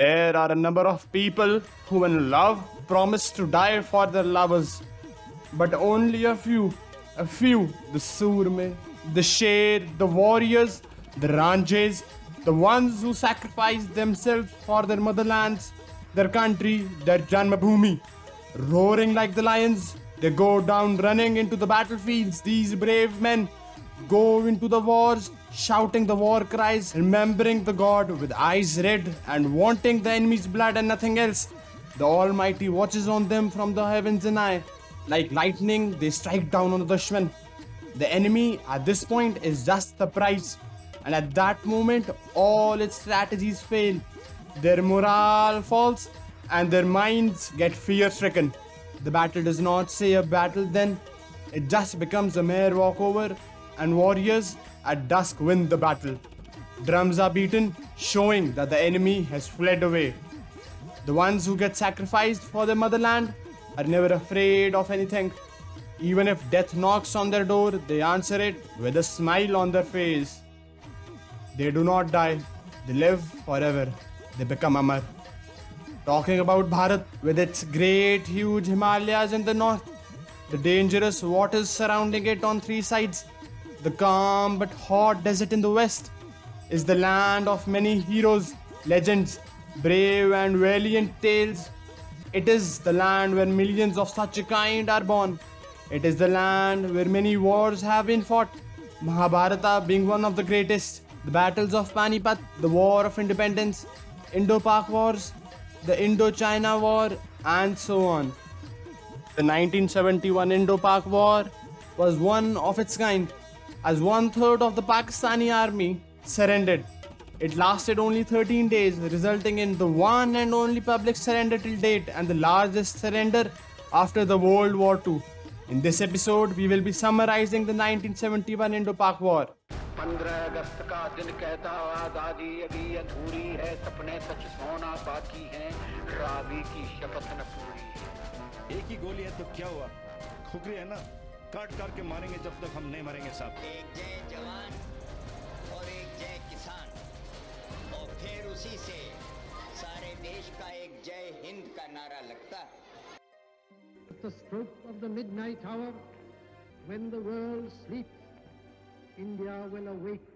There are a number of people who, in love, promise to die for their lovers. But only a few, a few, the Surme, the Sher, the warriors, the Ranjes, the ones who sacrifice themselves for their motherlands, their country, their Janmabhoomi. Roaring like the lions, they go down running into the battlefields. These brave men go into the wars, shouting the war cries, remembering the God with eyes red and wanting the enemy's blood and nothing else. The Almighty watches on them from the heavens and eye. Like lightning, they strike down on the Dushman. The enemy at this point is just the prize, and at that moment, all its strategies fail. Their morale falls, and their minds get fear stricken. The battle does not say a battle then, it just becomes a mere walkover, and warriors at dusk win the battle. Drums are beaten, showing that the enemy has fled away. The ones who get sacrificed for their motherland are never afraid of anything. Even if death knocks on their door, they answer it with a smile on their face. They do not die, they live forever, they become Amar. Talking about Bharat with its great, huge Himalayas in the north, the dangerous waters surrounding it on three sides, the calm but hot desert in the west, is the land of many heroes, legends, brave and valiant tales. It is the land where millions of such a kind are born. It is the land where many wars have been fought. Mahabharata being one of the greatest, the battles of Panipat, the War of Independence, Indo-Pak Wars, the Indo-China War, and so on. The 1971 Indo-Pak War was one of its kind, as one third of the Pakistani army surrendered. It lasted only 13 days, resulting in the one and only public surrender till date and the largest surrender after the World War II. In this episode, we will be summarizing the 1971 Indo-Pak War. पंद्रह अगस्त का दिन कहता आजादी अभी अधूरी है सपने सच होना बाकी है रावी की शपथ न पूरी है एक ही गोली है तो क्या हुआ खुकरी है ना काट काट के मारेंगे जब तक हम नहीं मरेंगे सब एक जय जवान और एक जय किसान। और फिर उसी से सारे देश का एक जय हिंद का नारा लगता the stroke of the midnight hour when the world sleep India will awake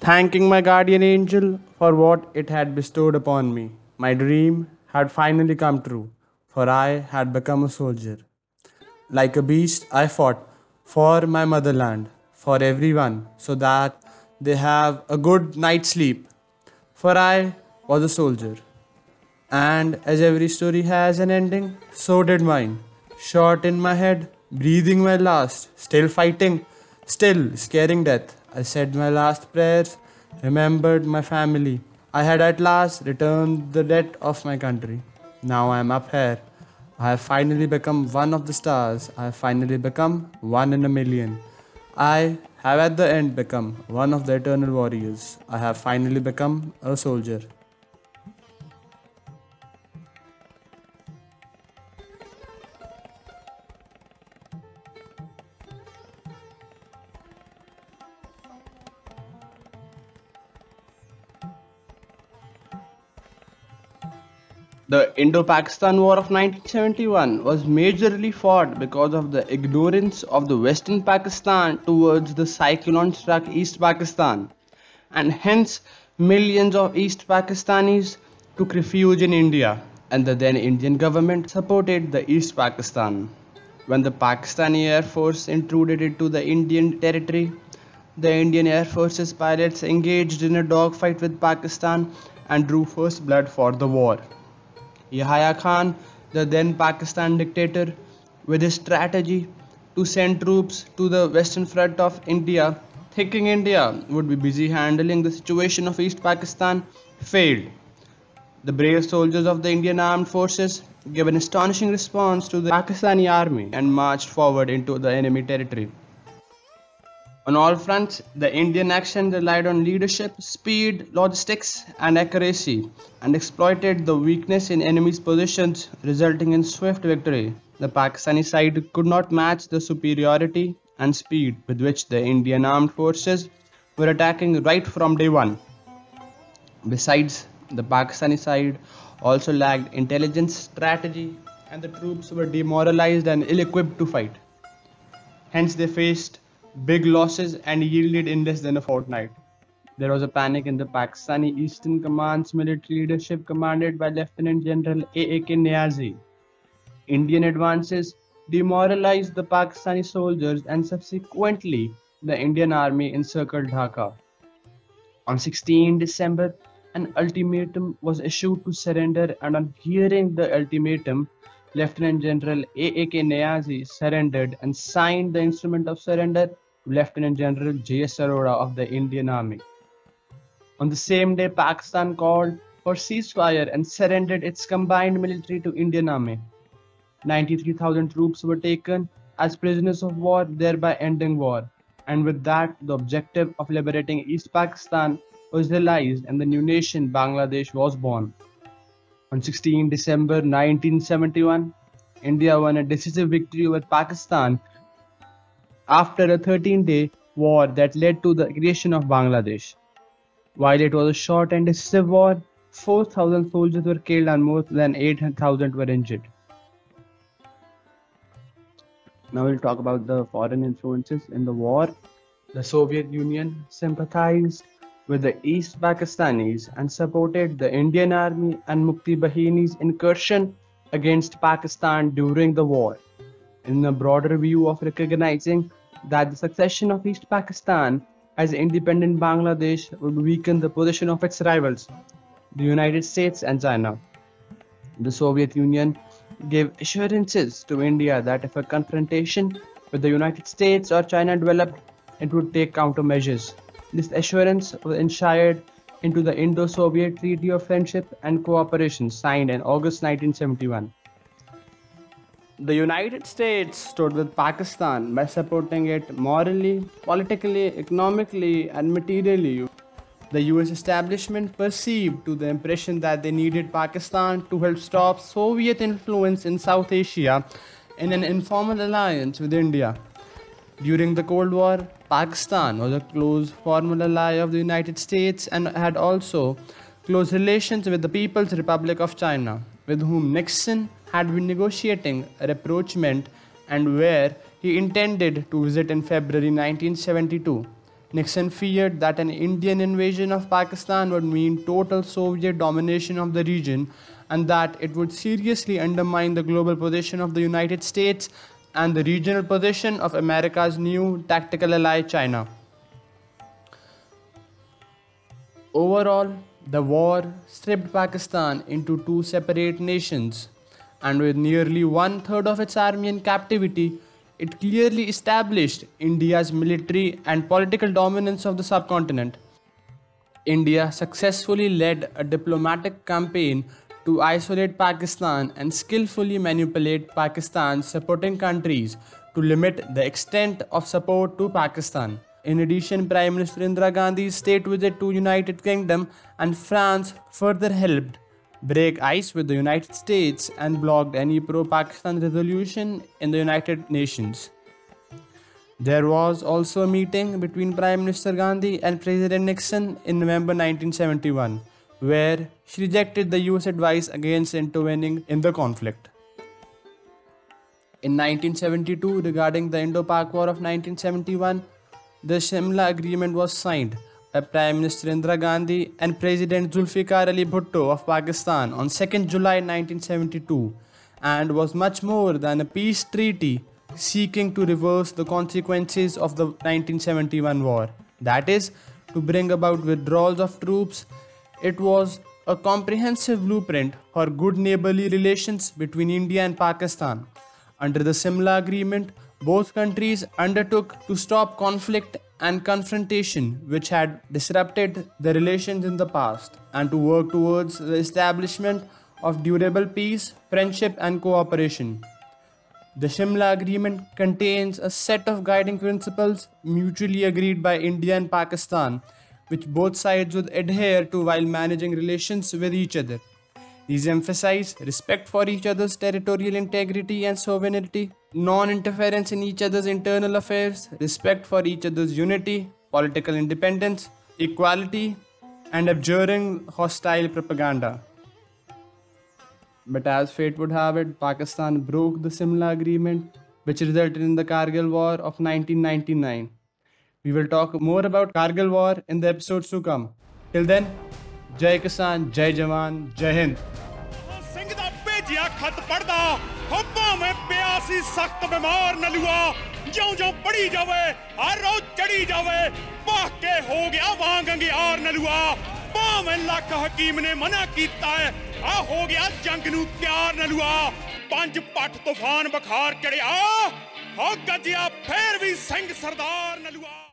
Thanking my guardian angel for what it had bestowed upon me. My dream had finally come true, for I had become a soldier. Like a beast, I fought for my motherland, for everyone, so that they have a good night's sleep. For I was a soldier. And as every story has an ending, so did mine. Shot in my head, breathing my last, still fighting, still scaring death. I said my last prayers, remembered my family. I had at last returned the debt of my country. Now I am up here. I have finally become one of the stars. I have finally become one in a million. I have at the end become one of the eternal warriors. I have finally become a soldier. The Indo Pakistan War of 1971 was majorly fought because of the ignorance of the Western Pakistan towards the cyclone struck East Pakistan, and hence millions of East Pakistanis took refuge in India, and the then Indian government supported the East Pakistan. When the Pakistani Air Force intruded into the Indian territory, the Indian Air Force's pilots engaged in a dogfight with Pakistan and drew first blood for the war. Yahya Khan, the then Pakistan dictator, with his strategy to send troops to the western front of India, thinking India would be busy handling the situation of East Pakistan, failed. The brave soldiers of the Indian Armed Forces gave an astonishing response to the Pakistani army and marched forward into the enemy territory. On all fronts, the Indian action relied on leadership, speed, logistics, and accuracy, and exploited the weakness in enemy's positions, resulting in swift victory. The Pakistani side could not match the superiority and speed with which the Indian armed forces were attacking right from day one. Besides, the Pakistani side also lacked intelligence strategy and the troops were demoralized and ill equipped to fight. Hence, they faced big losses and yielded in less than a fortnight. There was a panic in the Pakistani Eastern Command's military leadership, commanded by Lieutenant General A.A.K. Niazi. Indian advances demoralized the Pakistani soldiers and subsequently the Indian army encircled Dhaka. On 16 December, an ultimatum was issued to surrender, and on hearing the ultimatum, Lieutenant General A.A.K. Niazi surrendered and signed the instrument of surrender to Lieutenant General J.S. Arora of the Indian Army. On the same day, Pakistan called for ceasefire and surrendered its combined military to Indian Army. 93,000 troops were taken as prisoners of war, thereby ending war. And with that, the objective of liberating East Pakistan was realized and the new nation Bangladesh was born. On 16 December 1971, India won a decisive victory over Pakistan after a 13 day war that led to the creation of Bangladesh. While it was a short and decisive war, 4,000 soldiers were killed and more than 8,000 were injured. Now we'll talk about the foreign influences in the war. The Soviet Union sympathized with the East Pakistanis and supported the Indian Army and Mukti Bahini's incursion against Pakistan during the war. In a broader view of recognizing that the succession of East Pakistan as independent Bangladesh would weaken the position of its rivals, the United States and China. The Soviet Union gave assurances to India that if a confrontation with the United States or China developed, it would take countermeasures. This assurance was enshrined into the Indo-Soviet Treaty of Friendship and Cooperation signed in August 1971. The United States stood with Pakistan by supporting it morally, politically, economically, and materially. The US establishment perceived to the impression that they needed Pakistan to help stop Soviet influence in South Asia in an informal alliance with India. During the Cold War, Pakistan was a close formal ally of the United States and had also close relations with the People's Republic of China, with whom Nixon had been negotiating a rapprochement and where he intended to visit in February 1972. Nixon feared that an Indian invasion of Pakistan would mean total Soviet domination of the region and that it would seriously undermine the global position of the United States and the regional position of America's new tactical ally China. Overall, the war stripped Pakistan into two separate nations, and with nearly one third of its army in captivity, it clearly established India's military and political dominance of the subcontinent. India successfully led a diplomatic campaign to isolate Pakistan and skillfully manipulate Pakistan's supporting countries to limit the extent of support to Pakistan. In addition, Prime Minister Indira Gandhi's state visit to United Kingdom and France further helped break ice with the United States and blocked any pro-Pakistan resolution in the United Nations. There was also a meeting between Prime Minister Gandhi and President Nixon in November 1971, where she rejected the US advice against intervening in the conflict. In 1972, regarding the Indo Pak War of 1971, the Shimla Agreement was signed by Prime Minister Indira Gandhi and President Zulfikar Ali Bhutto of Pakistan on 2nd July 1972 and was much more than a peace treaty seeking to reverse the consequences of the 1971 war. That is, to bring about withdrawals of troops. It was a comprehensive blueprint for good neighborly relations between India and Pakistan. Under the Simla Agreement, both countries undertook to stop conflict and confrontation which had disrupted the relations in the past and to work towards the establishment of durable peace, friendship, and cooperation. The Shimla Agreement contains a set of guiding principles mutually agreed by India and Pakistan, which both sides would adhere to while managing relations with each other. These emphasize respect for each other's territorial integrity and sovereignty, non interference in each other's internal affairs, respect for each other's unity, political independence, equality, and abjuring hostile propaganda. But as fate would have it, Pakistan broke the Simla Agreement, which resulted in the Kargil War of 1999. We will talk more about Kargil War in the episodes to come. Till then, Jai Kisan, Jai Jawan, Jai Hind. Singh ਦਾ ਭੇਜਿਆ ਖਤ ਪੜਦਾ ਹੋ ਭਾਵੇਂ ਪਿਆ ਸੀ ਸਖਤ ਬਿਮਾਰ ਨਲੂਆ ਜਿਉਂ ਜਿਉਂ ਪੜੀ ਜਾਵੇ ਹਰ ਰੋਜ਼ ਚੜੀ ਜਾਵੇ ਭਾਗ ਕੇ ਹੋ ਗਿਆ ਵਾਂਗ ਅੰਗਿਆਰ ਨਲੂਆ ਭਾਵੇਂ ਲੱਖ ਹਕੀਮ ਨੇ ਮਨਾ ਕੀਤਾ ਹੈ ਆ ਹੋ ਗਿਆ ਜੰਗ ਨੂੰ ਤਿਆਰ ਨਲੂਆ ਪੰਜ ਪੱਟ ਤੂਫਾਨ ਬੁਖਾਰ ਚੜਿਆ ਹੋ ਗੱਜਿਆ ਫੇਰ ਵੀ ਸਿੰਘ ਸਰਦਾਰ ਨਲੂਆ